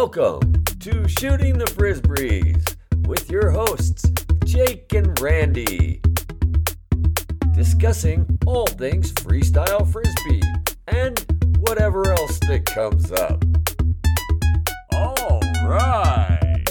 Welcome to Shooting the Frisbees with your hosts, Jake and Randy. Discussing all things freestyle frisbee and whatever else that comes up. All right.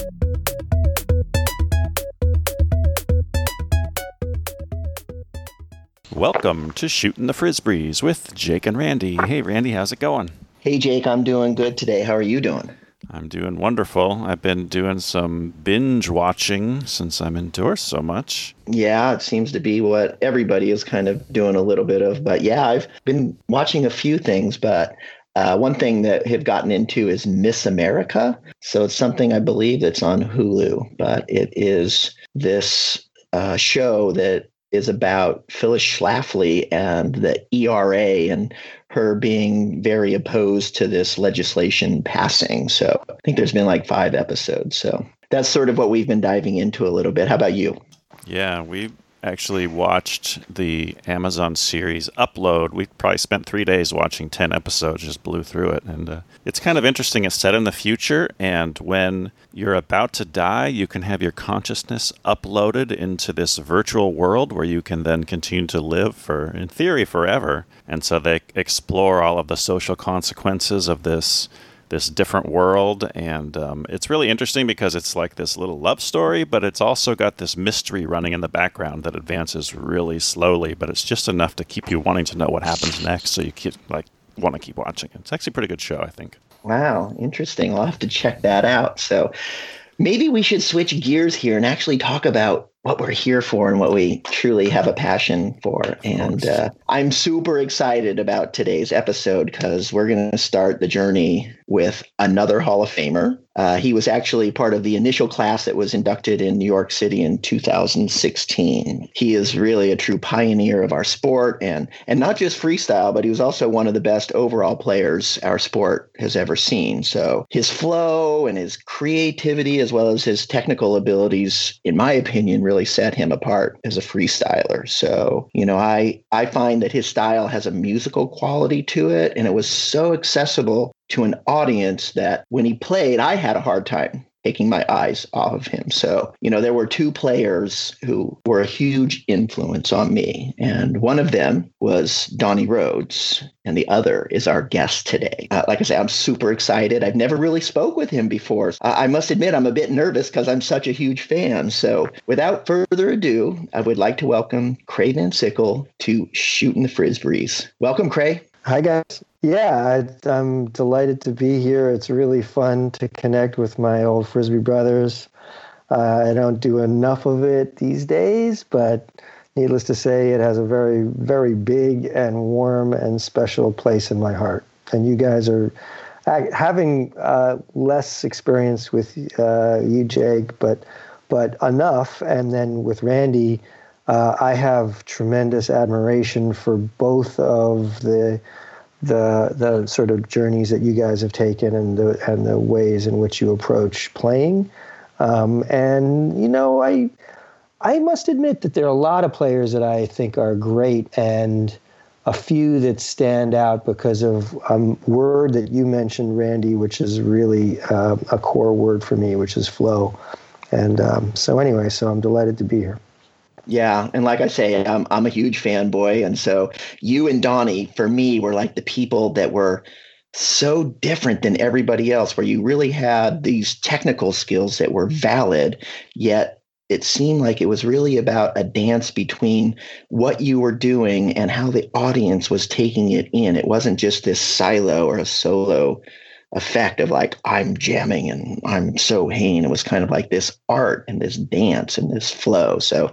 Welcome to Shooting the Frisbees with Jake and Randy. Hey, Randy, how's it going? Hey, Jake, I'm doing good today. How are you doing? I'm doing wonderful. I've been doing some binge watching since I'm indoors so much. Yeah, it seems to be what everybody is kind of doing a little bit of. But yeah, I've been watching a few things, but uh, one thing that have gotten into is Miss America. So it's something I believe that's on Hulu, but it is this uh, show that is about Phyllis Schlafly and the ERA and her being very opposed to this legislation passing. So I think there's been like five episodes. So that's sort of what we've been diving into a little bit. How about you? Yeah, we actually watched the Amazon series Upload. We probably spent three days watching 10 episodes, just blew through it. And uh, it's kind of interesting. It's set in the future, and when you're about to die, you can have your consciousness uploaded into this virtual world where you can then continue to live for, in theory, forever. And so they explore all of the social consequences of this this different world and um, it's really interesting because it's like this little love story but it's also got this mystery running in the background that advances really slowly but it's just enough to keep you wanting to know what happens next so you keep like want to keep watching it's actually a pretty good show i think. Wow interesting. I'll have to check that out. So maybe we should switch gears here and actually talk about what we're here for and what we truly have a passion for. And uh, I'm super excited about today's episode because we're going to start the journey with another Hall of Famer. Uh, he was actually part of the initial class that was inducted in New York City in 2016. He is really a true pioneer of our sport and and not just freestyle, but he was also one of the best overall players our sport has ever seen. So his flow and his creativity, as well as his technical abilities, in my opinion, really set him apart as a freestyler. So you know, I I find that his style has a musical quality to it, and it was so accessible to an audience that when he played, I had a hard time taking my eyes off of him. So, you know, there were two players who were a huge influence on me. And one of them was Donnie Rhodes, and the other is our guest today. Uh, like I say, I'm super excited. I've never really spoke with him before. I must admit, I'm a bit nervous because I'm such a huge fan. So, without further ado, I would like to welcome Krae Van Sickle to Shooting the Frisbees. Welcome, Krae. Hi, guys. Yeah, I, am delighted to be here. It's really fun to connect with my old Frisbee brothers. Uh, I don't do enough of it these days, but needless to say, it has a very, very big and warm and special place in my heart. And you guys are having uh, less experience with uh, you, Jake, but but enough. And then with Randy, uh, I have tremendous admiration for both of the the the sort of journeys that you guys have taken and the and the ways in which you approach playing. Um, and you know, I I must admit that there are a lot of players that I think are great and a few that stand out because of a um, word that you mentioned, Randy, which is really uh, a core word for me, which is flow. And um, so, anyway, so I'm delighted to be here. Yeah, and like I say, I'm I'm a huge fanboy, and so you and Donnie, for me, were like the people that were so different than everybody else, where you really had these technical skills that were valid, yet it seemed like it was really about a dance between what you were doing and how the audience was taking it in. It wasn't just this silo or a solo effect of like I'm jamming and I'm so hane. It was kind of like this art and this dance and this flow. So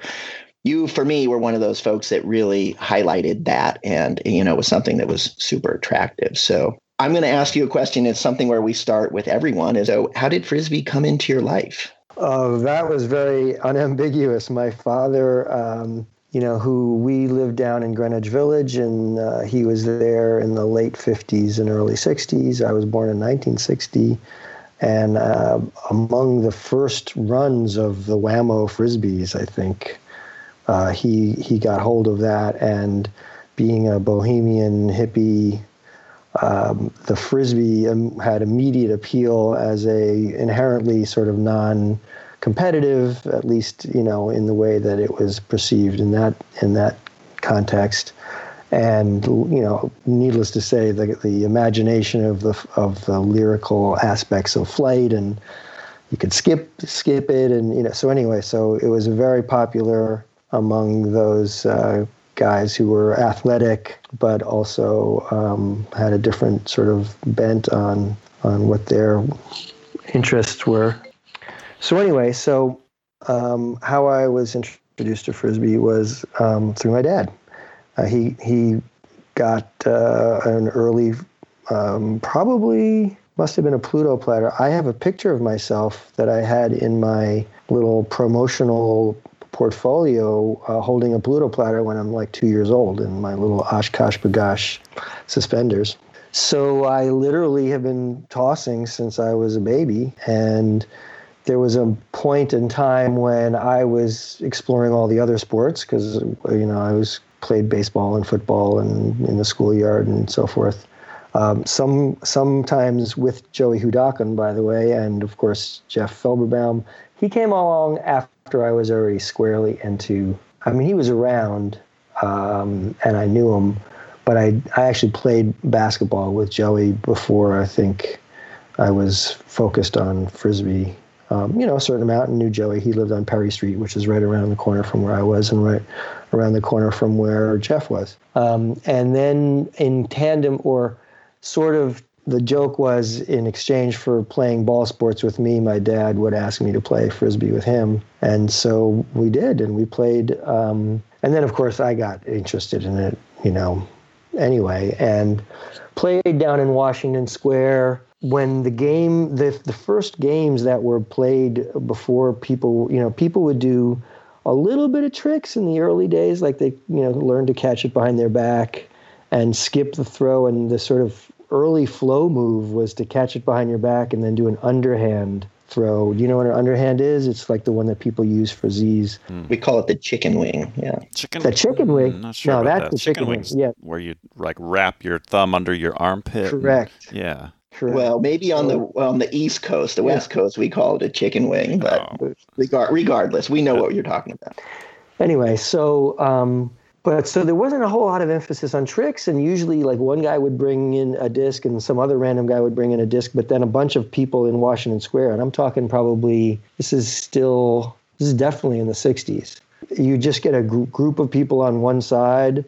you for me were one of those folks that really highlighted that and you know was something that was super attractive. So i'm going to ask you a question. It's something where we start with everyone is so how did frisbee come into your life? Uh, that was very unambiguous. My father um, you know who we lived down in greenwich village and uh, he was there in the late 50s and early 60s i was born in 1960 and uh, among the first runs of the wham-o frisbees i think uh, he he got hold of that and being a bohemian hippie um, the frisbee um, had immediate appeal as a inherently sort of non competitive, at least you know in the way that it was perceived in that in that context. And you know, needless to say, the the imagination of the of the lyrical aspects of flight, and you could skip skip it, and you know. So anyway, so it was a very popular among those uh, guys who were athletic, but also um, had a different sort of bent on on what their interests were. So anyway, so um, how I was introduced to frisbee was um, through my dad. Uh, he he got uh, an early, um, probably must have been a Pluto platter. I have a picture of myself that I had in my little promotional portfolio uh, holding a Pluto platter when I'm like two years old in my little OshKosh B'gosh suspenders. So I literally have been tossing since I was a baby, and there was a point in time when I was exploring all the other sports because you know I was played baseball and football and in the schoolyard and so forth. Um, some sometimes with Joey Hudoklin, by the way, and of course Jeff Felberbaum. He came along after I was already squarely into. I mean, he was around, um, and I knew him, but I I actually played basketball with Joey before I think I was focused on frisbee um, you know, a certain amount and knew Joey. He lived on Perry Street, which is right around the corner from where I was and right around the corner from where Jeff was. Um, and then in tandem or sort of the joke was in exchange for playing ball sports with me, my dad would ask me to play frisbee with him. And so we did, and we played. Um, and then, of course, I got interested in it, you know, anyway, and played down in Washington Square when the game the the first games that were played before people you know people would do a little bit of tricks in the early days like they you know learned to catch it behind their back and skip the throw and the sort of early flow move was to catch it behind your back and then do an underhand throw. Do you know what an underhand is? It's like the one that people use for Z's. Mm. We call it the chicken wing. Yeah. Chicken. The chicken wing. Mm, not sure no, that's that. the chicken, chicken wing. Yeah. Where you like wrap your thumb under your armpit. Correct. And, yeah. Correct. Well, maybe on the on the East Coast, the Yeah. West Coast, we call it a chicken wing. But Oh. regard, regardless, we know what you're talking about. anyway, so um, but so there wasn't a whole lot of emphasis on tricks, and usually like one guy would bring in a disc, and some other random guy would bring in a disc, but then a bunch of people in Washington Square, and I'm talking probably this is still this is definitely in the '60s. You just get a gr- group of people on one side.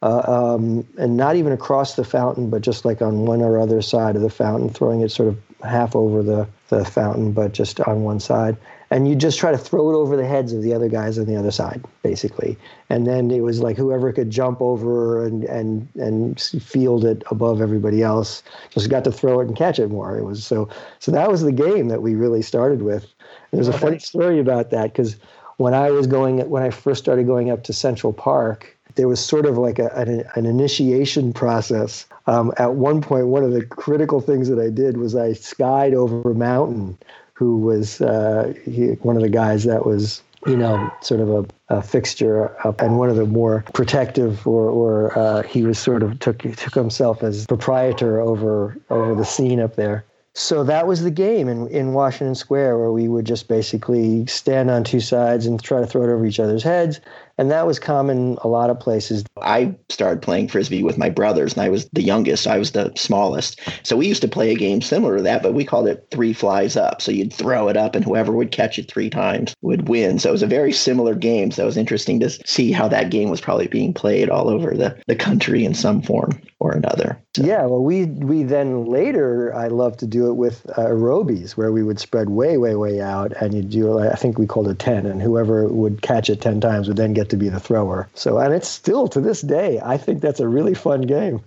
Uh, um, and not even across the fountain, but just like on one or other side of the fountain, throwing it sort of half over the, the fountain, but just on one side. And you just try to throw it over the heads of the other guys on the other side, basically. And then it was like whoever could jump over and, and, and field it above everybody else just got to throw it and catch it more. It was so, so that was the game that we really started with. And there's a funny story about that because when I was going, when I first started going up to Central Park, there was sort of like a, an, an initiation process. Um, at one point, one of the critical things that I did was I skied over a Mountain, who was uh, he, one of the guys that was, you know, sort of a, a fixture and one of the more protective, or, or uh, he was sort of took took himself as proprietor over over the scene up there. So that was the game in, in Washington Square, where we would just basically stand on two sides and try to throw it over each other's heads. And that was common a lot of places. I started playing frisbee with my brothers, and I was the youngest. I was the smallest. So we used to play a game similar to that, but we called it three flies up. So you'd throw it up, and whoever would catch it three times would win. So it was a very similar game. So it was interesting to see how that game was probably being played all over the, the country in some form or another. So, Yeah, well, we we then later I love to do it with uh, aerobies, where we would spread way, way, way out, and you do I think we called it ten, and whoever would catch it ten times would then get to be the thrower. So, and it's still to this day, I think that's a really fun game.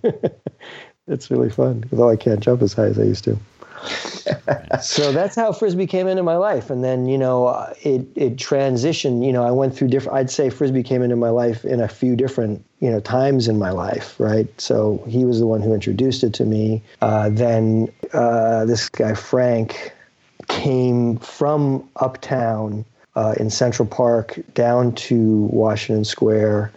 it's really fun, although I can't jump as high as I used to. so that's how frisbee came into my life, and then you know it it transitioned. You know, I went through different. I'd say frisbee came into my life in a few different you know times in my life, right? So he was the one who introduced it to me. Uh, then uh, this guy Frank came from uptown uh, in Central Park down to Washington Square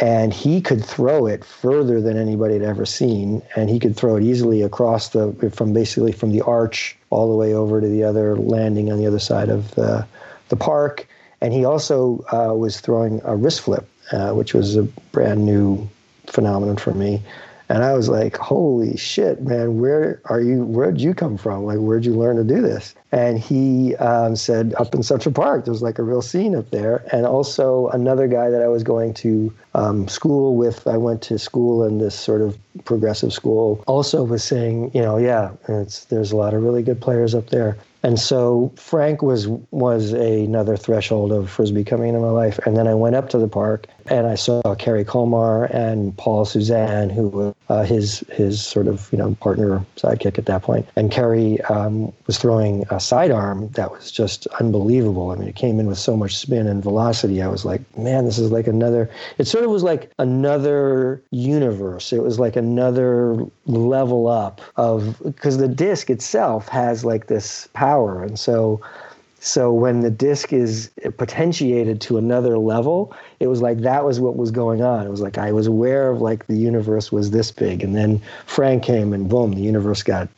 and he could throw it further than anybody had ever seen and he could throw it easily across the from basically from the arch all the way over to the other landing on the other side of the, the park. And he also uh, was throwing a wrist flip uh, which was a brand new phenomenon for me and I was like, holy shit, man, where are you? Where'd you come from? Like, where'd you learn to do this? And he um, said, up in Central Park, there's like a real scene up there. And also another guy that I was going to um, school with, I went to school in this sort of progressive school, also was saying, you know, yeah, there's a lot of really good players up there. And so Frank was was a, another threshold of frisbee coming into my life. And then I went up to the park and I saw Kerry Kollmar and Paul Suzanne, who was uh, his his sort of you know partner sidekick at that point. And Kerry um, was throwing a sidearm that was just unbelievable. I mean, it came in with so much spin and velocity. I was like, man, this is like another. It sort of was like another universe. It was like another level up of because the disc itself has like this power power. And so so when the disc is potentiated to another level, it was like that was what was going on. It was like I was aware of like the universe was this big, and then Frank came and boom, the universe got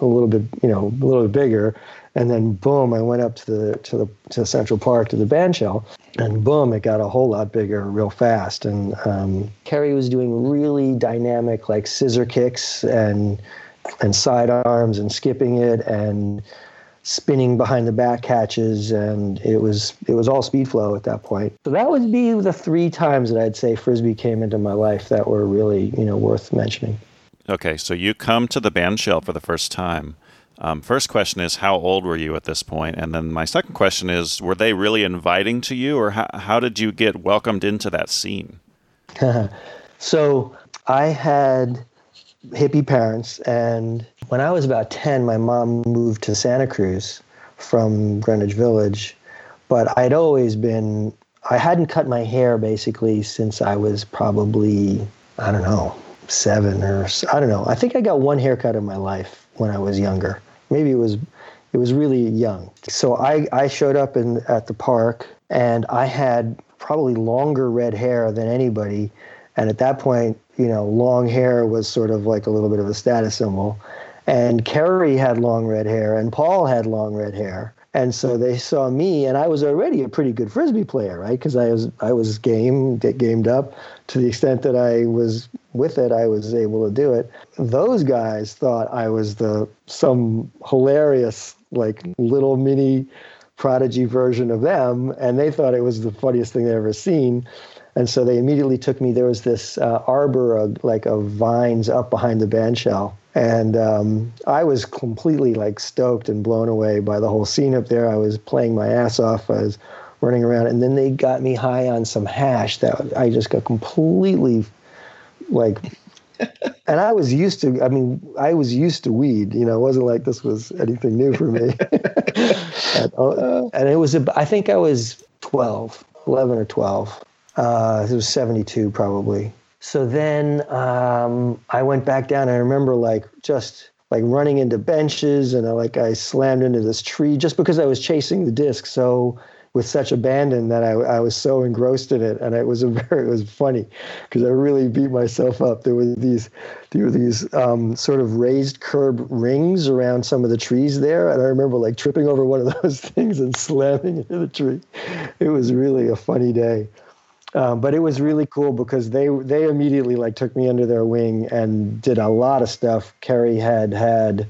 a little bit, you know, a little bit bigger, and then boom, I went up to the to the to Central Park to the bandshell, and boom, it got a whole lot bigger real fast. And um, Kerry was doing really dynamic like scissor kicks and and side arms and skipping it and spinning behind the back catches, and it was it was all speed flow at that point. So that would be the three times that I'd say frisbee came into my life that were really you know worth mentioning. Okay, so you come to the bandshell for the first time. Um, first question is how old were you at this? And then my second question is were they really inviting to you, or how, how did you get welcomed into that scene? so I had hippie parents. And when I was about 10, my mom moved to Santa Cruz from Greenwich Village. But I'd always been, I hadn't cut my hair basically since I was probably, I don't know, seven or, I don't know. I think I got one haircut in my life when I was younger. Maybe it was, it was really young. So I, I showed up in, at the park and I had probably longer red hair than anybody. And at that point, you know, long hair was sort of like a little bit of a status symbol. And Kerry had long red hair, and Paul had long red hair. And so they saw me, and I was already a pretty good frisbee player, right? Because I was I was game, get gamed up to the extent that I was with it, I was able to do it. Those guys thought I was the some hilarious like little mini prodigy version of them, and they thought it was the funniest thing they'd ever seen. And so they immediately took me. There was this uh, arbor, of, like of vines, up behind the bandshell, and um, I was completely like stoked and blown away by the whole scene up there. I was playing my ass off. I was running around, and then they got me high on some hash that I just got completely like. and I was used to. I mean, I was used to weed. You know, it wasn't like this was anything new for me. and, uh, and it was. I think I was 12, 11 or twelve uh, it was 72 probably. So then um, I went back down. I remember like just like running into benches and I, like I slammed into this tree just because I was chasing the disc so with such abandon that I, I was so engrossed in it and it was a very it was funny because I really beat myself up. There were these there were these um, sort of raised curb rings around some of the trees there and I remember like tripping over one of those things and slamming into the tree. It was really a funny day. Um, but it was really cool because they they immediately like took me under their wing and did a lot of stuff. Kerry had had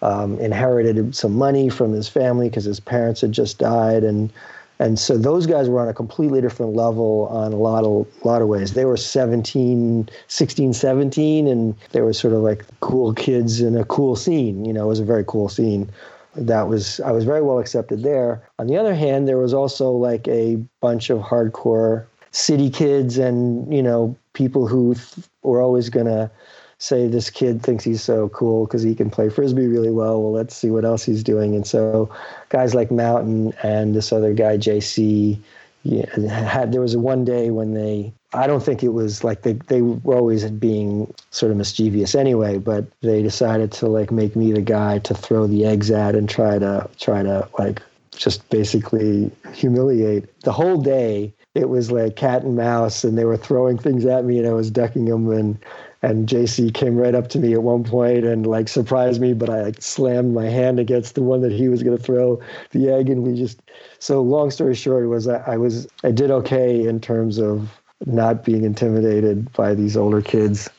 um, inherited some money from his family because his parents had just died, and and so those guys were on a completely different level on a lot of lot of ways. They were 17, 16, 17, and they were sort of like cool kids in a cool scene. You know, it was a very cool scene that was I was very well accepted there. On the other hand, there was also like a bunch of hardcore city kids and you know people who th- were always to say this kid thinks he's so cool because he can play frisbee really well. Well let's see what else he's doing. And so guys like mountain and this other guy jc yeah, had there was one day when they I don't think it was like they they were always being sort of mischievous anyway, but they decided to like make me the guy to throw the eggs at and try to try to like just basically humiliate the whole day it was like cat and mouse, and they were throwing things at me, and I was ducking them, and and JC came right up to me at one point and like surprised me, but I like, slammed my hand against the one that he was going to throw the egg, and we just. So long story short was I, I was I did okay in terms of not being intimidated by these older kids.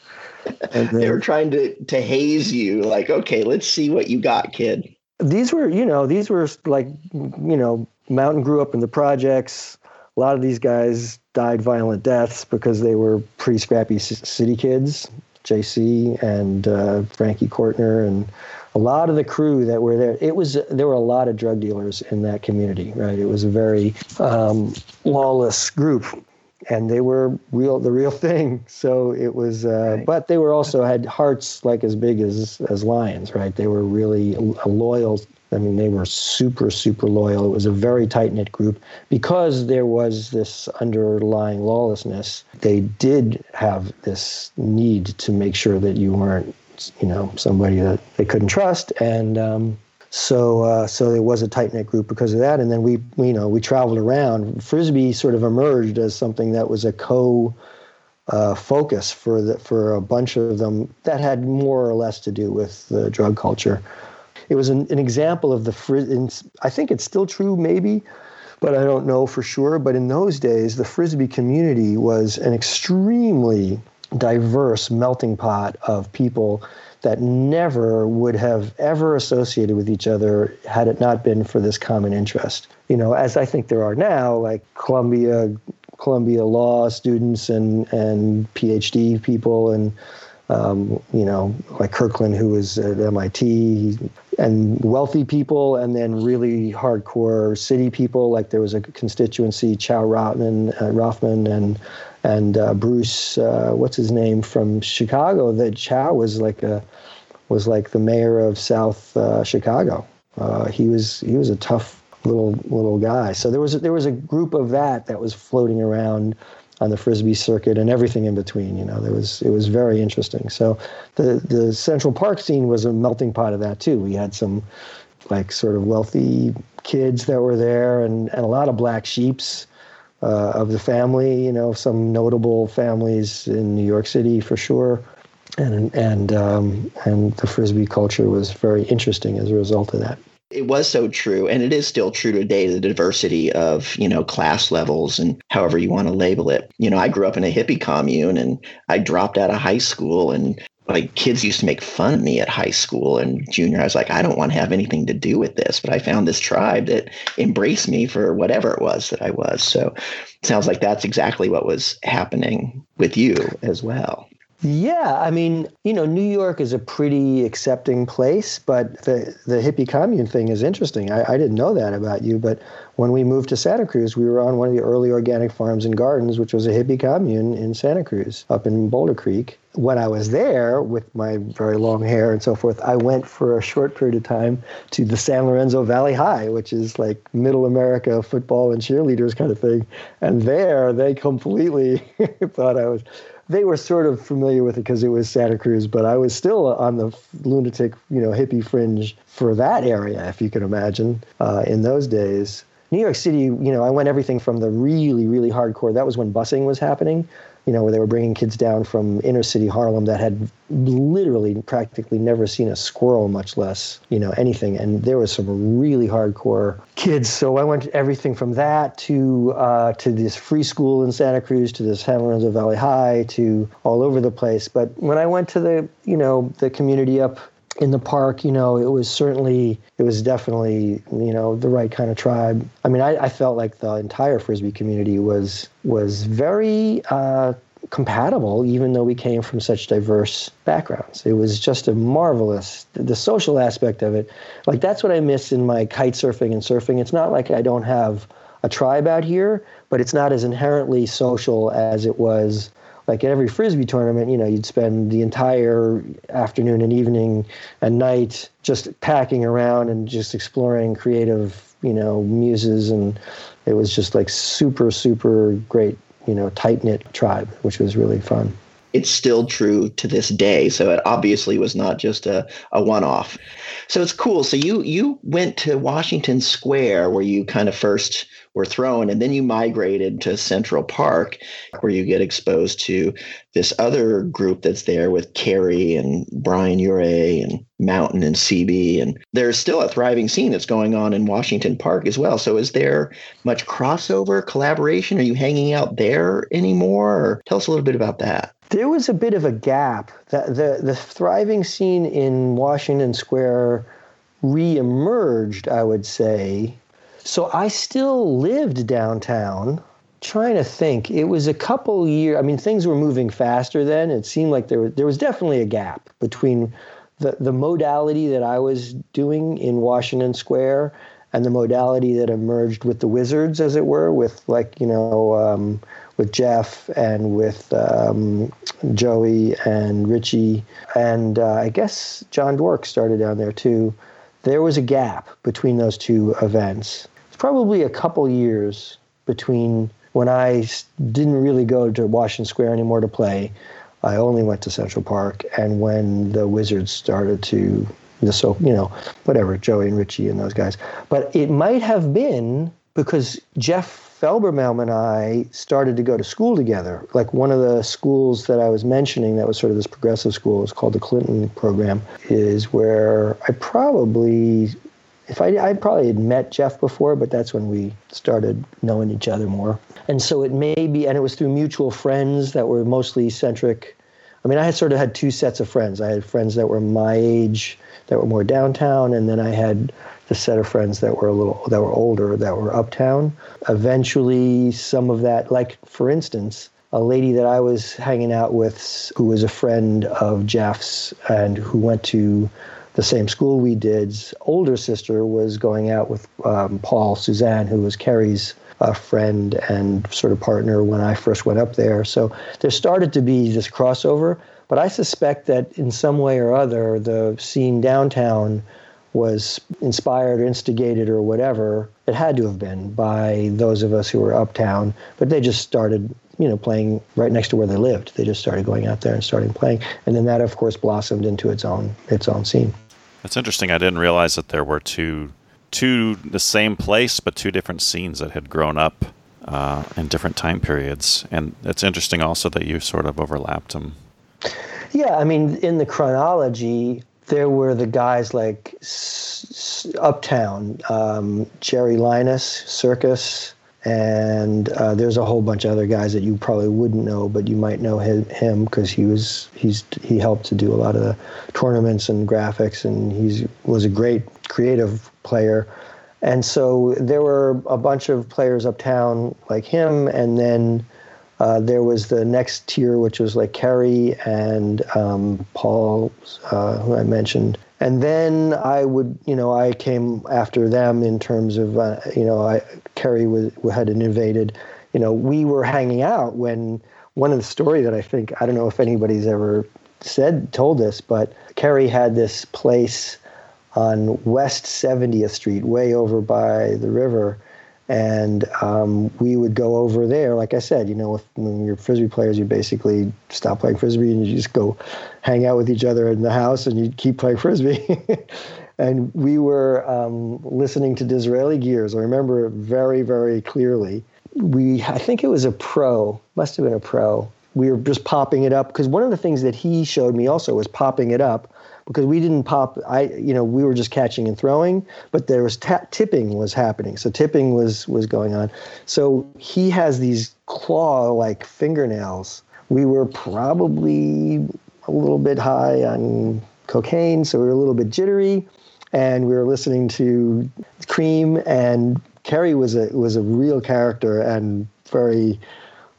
And they were trying to to haze you, like, okay, let's see what you got, kid. These were, you know, these were like, you know, Mountain grew up in the projects. A lot of these guys died violent deaths because they were pretty scrappy city kids. JC and uh, Frankie Courtner and a lot of the crew that were there. It was there were a lot of drug dealers in that community, right? It was a very um, lawless group, and they were real the real thing. So it was, uh, right. but they were also had hearts like as big as as lions, right? They were really loyal I mean, they were super, super loyal. It was a very tight knit group because there was this underlying lawlessness. They did have this need to make sure that you weren't, you know, somebody that they couldn't trust. And um, so, uh, so it was a tight knit group because of that. And then we, you know, we traveled around. Frisbee sort of emerged as something that was a co. Uh, focus for the, for a bunch of them that had more or less to do with the drug culture it was an, an example of the fris- I think it's still true, maybe, but I don't know for sure. But in those days, the frisbee community was an extremely diverse melting pot of people that never would have ever associated with each other had it not been for this common interest. You know, as I think there are now, like Columbia, Columbia law students and and PhD people and um, you know, like Kirkland, who was at MIT, and wealthy people, and then really hardcore city people. Like there was a constituency, Chow Rothman, uh, Rothman and and uh, Bruce, uh, what's his name from Chicago? That Chow was like a was like the mayor of South uh, Chicago. Uh, he was he was a tough little little guy. So there was a, there was a group of that that was floating around on the frisbee circuit and everything in between. You know, there was it was very interesting. So the the Central Park scene was a melting pot of that too. We had some like sort of wealthy kids that were there, and and a lot of black sheeps. Uh, of the family, you know, some notable families in New York City for sure, and and um, and the frisbee culture was very interesting as a result of that. It was so true, and it is still true today. The diversity of you know class levels and however you want to label it. You know, I grew up in a hippie commune, and I dropped out of high school, and like kids used to make fun of me at high school and junior. I was like, I don't want to have anything to do with this, but I found this tribe that embraced me for whatever it was that I was. So, sounds like that's exactly what was happening with you as well. Yeah, I mean, you know, New York is a pretty accepting place, but the the hippie commune thing is interesting. I, I didn't know that about you, but when we moved to Santa Cruz, we were on one of the early organic farms and gardens, which was a hippie commune in Santa Cruz, up in Boulder Creek. When I was there with my very long hair and so forth, I went for a short period of time to the San Lorenzo Valley High, which is like middle America football and cheerleaders kind of thing. And there they completely thought I was they were sort of familiar with it because it was Santa Cruz, but I was still on the lunatic, you know, hippie fringe for that area, if you can imagine, uh, in those days. New York City, you know, I went everything from the really, really hardcore. That was when busing was happening, you know, where they were bringing kids down from inner city Harlem that had literally practically never seen a squirrel, much less, you know, anything. And there was some really hardcore kids. So I went everything from that to uh, to this free school in Santa Cruz, to this San Lorenzo Valley High, to all over the place. But when I went to the, you know, the community up in the park, you know, it was certainly, it was definitely, you know, the right kind of tribe. I mean, I, I felt like the entire frisbee community was was very uh, compatible, even though we came from such diverse backgrounds. It was just a marvelous the social aspect of it. Like that's what I miss in my kite surfing and surfing. It's not like I don't have a tribe out here, but it's not as inherently social as it was like at every frisbee tournament, you know, you'd spend the entire afternoon and evening and night just packing around and just exploring creative, you know, muses, and it was just like super, super great, you know, tight knit tribe, which was really fun. It's still true to this day, so it obviously was not just a, a one off. So it's cool. So you you went to Washington Square where you kind of first were thrown. And then you migrated to Central Park, where you get exposed to this other group that's there with Kerry and Brian Urie and Mountain and CB. And there's still a thriving scene that's going on in Washington Park as well. So is there much crossover, collaboration? Are you hanging out there anymore? Or tell us a little bit about that. There was a bit of a gap. The, the, the thriving scene in Washington Square re-emerged, I would say. So I still lived downtown. Trying to think, it was a couple years. I mean, things were moving faster then. It seemed like there was, there was definitely a gap between the, the modality that I was doing in Washington Square and the modality that emerged with the Wizards, as it were, with like you know, um, with Jeff and with um, Joey and Richie, and uh, I guess John Dwork started down there too there was a gap between those two events. Probably a couple years between when I didn't really go to Washington Square anymore to play. I only went to Central Park, and when the Wizards started to so you know whatever Joey and Richie and those guys. But it might have been because Jeff Felberbaum and I started to go to school together. Like one of the schools that I was mentioning that was sort of this progressive school, it's called the Clinton program, is where I probably if I, I probably had met Jeff before, but that's when we started knowing each other more. And so it may be, and it was through mutual friends that were mostly centric. I mean, I had sort of had two sets of friends. I had friends that were my age, that were more downtown, and then I had the set of friends that were a little that were older that were uptown. Eventually, some of that, like for instance, a lady that I was hanging out with, who was a friend of Jeff's and who went to the same school we did's older sister was going out with um, Paul Suzanne, who was Kerry's uh, friend and sort of partner when I first went up there. So there started to be this crossover. But I suspect that in some way or other, the scene downtown was inspired or instigated or whatever, it had to have been by those of us who were uptown. But they just started, you know, playing right next to where they lived. They just started going out there and starting playing, and then that, of course, blossomed into its own its own scene. That's interesting. I didn't realize that there were two two the same place, but two different scenes that had grown up uh, in different time periods. And it's interesting also that you sort of overlapped them. Yeah, I mean, in the chronology, there were the guys like S- Uptown, um, Jerry Linus, Circus, and uh, there's a whole bunch of other guys that you probably wouldn't know, but you might know him because he was he's he helped to do a lot of the tournaments and graphics, and he was a great creative player. And so there were a bunch of players uptown like him, and then uh, there was the next tier, which was like Kerry and um, Paul, uh, who I mentioned. And then I would, you know, I came after them in terms of, uh, you know, I, Kerry was, had invaded. You know, we were hanging out when one of the story that I think, I don't know if anybody's ever said, told this, but Kerry had this place on West 70th Street, way over by the river and um, we would go over there. Like I said, you know, when you're frisbee players, you basically stop playing frisbee and you just go hang out with each other in the house and you keep playing frisbee. and we were um, listening to Disraeli Gears. I remember it very, very clearly. We, I think it was a pro, must have been a pro. We were just popping it up because one of the things that he showed me also was popping it up because we didn't pop. I you know we were just catching and throwing, but there was ta- tipping was happening. So tipping was was going on. So he has these claw like fingernails. We were probably a little bit high on cocaine, so we were a little bit jittery, and we were listening to Cream and Kerry was a was a real character and very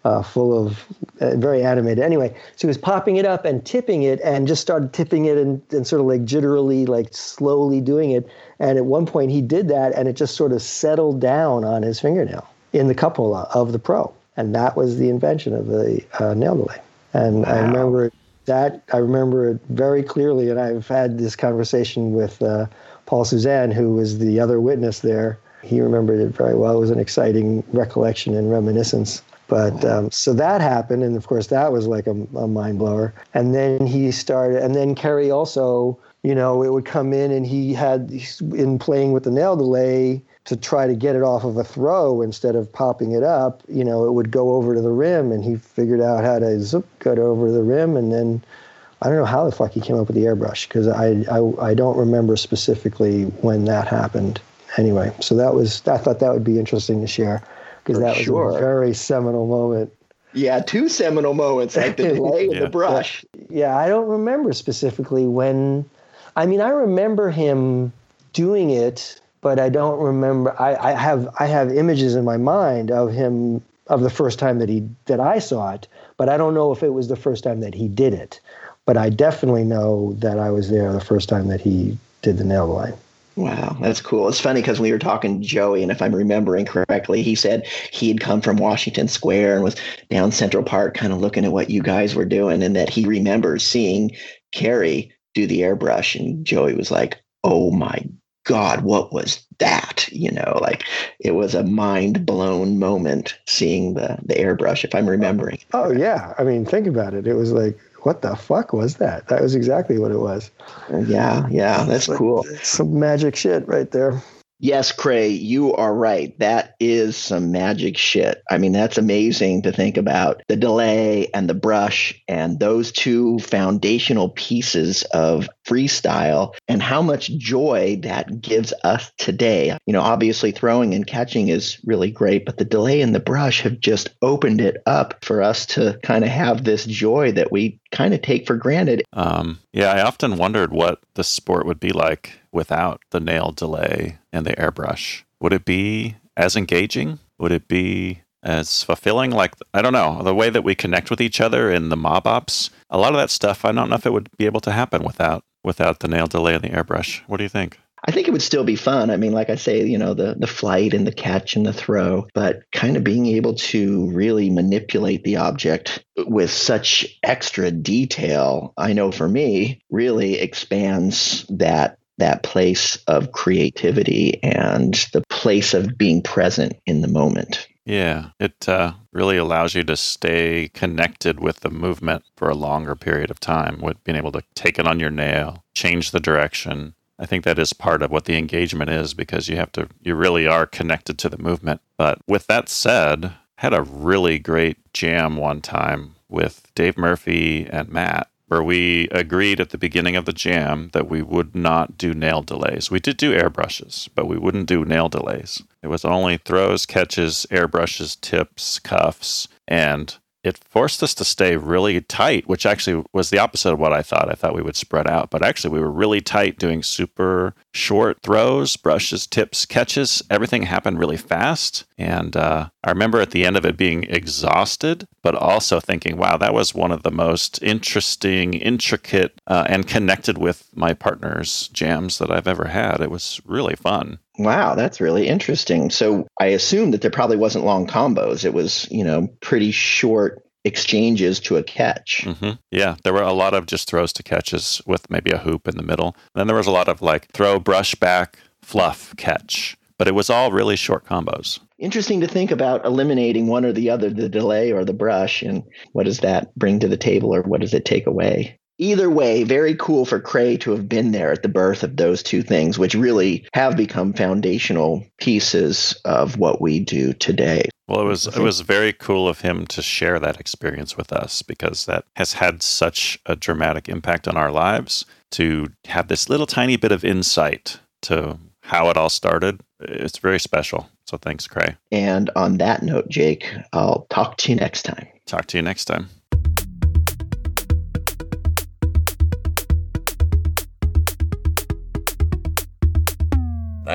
uh, full of uh, very animated. Anyway, so he was popping it up and tipping it and just started tipping it and, and sort of like jitterily, like slowly doing it. And at one point he did that and it just sort of settled down on his fingernail in the cupola of the pro. And that was the invention of the uh, nail delay. And wow. I remember that, I remember it very clearly. And I've had this conversation with uh, Paul Suzanne, who was the other witness there. He remembered it very well. It was an exciting recollection and reminiscence but um, so that happened, and of course that was like a, a mind blower. And then he started, and then Kerry also, you know, it would come in, and he had in playing with the nail delay. to try to get it off of a throw instead of popping it up, you know, it would go over to the rim, and he figured out how to zip cut over the rim, and then I don't know how the fuck he came up with the airbrush because I, I I don't remember specifically when that happened. Anyway, so that was I thought that would be interesting to share because that was sure. a very seminal moment. Yeah, two seminal moments like the delay and Yeah. the brush. Yeah, I don't remember specifically when. I mean, I remember him doing it, but I don't remember. I, I have I have images in my mind of him of the first time that he that I saw it, but I don't know if it was the first time that he did it. But I definitely know that I was there the first time that he did the nail line. Wow, that's cool. It's funny because we were talking to Joey, and if I'm remembering correctly, he said he had come from Washington Square and was down Central Park, kind of looking at what you guys were doing, and that he remembers seeing Kerry do the airbrush. And Joey was like, "Oh my God, what was that?" You know, like it was a mind blown moment seeing the the airbrush. If I'm remembering. Oh yeah, I mean, think about it. It was like, what the fuck was that? That was exactly what it was. Yeah, yeah, that's cool. it's Some magic shit right there. Yes, Krae, you are right. That is some magic shit. I mean, that's amazing to think about the delay and the brush and those two foundational pieces of freestyle and how much joy that gives us today. You know, obviously throwing and catching is really great, but the delay and the brush have just opened it up for us to kind of have this joy that we kind of take for granted. Um, yeah, I often wondered what the sport would be like without the nail delay and the airbrush. Would it be as engaging? Would it be as fulfilling? Like, I don't know, the way that we connect with each other in the mob ops, a lot of that stuff, I don't know if it would be able to happen without without the nail delay and the airbrush. What do you think? I think it would still be fun. I mean, like I say, you know, the the flight and the catch and the throw, but kind of being able to really manipulate the object with such extra detail, I know for me, really expands that that place of creativity and the place of being present in the moment. Yeah, it uh, really allows you to stay connected with the movement for a longer period of time, with being able to take it on your nail, change the direction. I think that is part of what the engagement is because you have to, you really are connected to the movement. But with that said, I had a really great jam one time with Dave Murphy and Matt where we agreed at the beginning of the jam that we would not do nail delays. We did do airbrushes, but we wouldn't do nail delays. It was only throws, catches, airbrushes, tips, cuffs, and it forced us to stay really tight, which actually was the opposite of what I thought. I thought we would spread out, but actually we were really tight doing super short throws, brushes, tips, catches. Everything happened really fast. And uh, I remember at the end of it being exhausted, but also thinking, wow, that was one of the most interesting, intricate, uh, and connected with my partner's jams that I've ever had. It was really fun. Wow, that's really interesting. So I assume that there probably wasn't long combos. It was, you know, pretty short exchanges to a catch. hmm Yeah, there were a lot of just throws to catches with maybe a hoop in the middle. then there was a lot of like throw, brush back, fluff, catch. But it was all really short combos. Interesting to think about eliminating one or the other, the delay or the brush, and what does that bring to the table or what does it take away? Either way, very cool for Krae to have been there at the birth of those two things, which really have become foundational pieces of what we do today. Well, it was it mm-hmm. was very cool of him to share that experience with us because that has had such a dramatic impact on our lives. To have this little tiny bit of insight to how it all started, it's very special. So thanks, Krae. And on that note, Jake, I'll talk to you next time. Talk to you next time.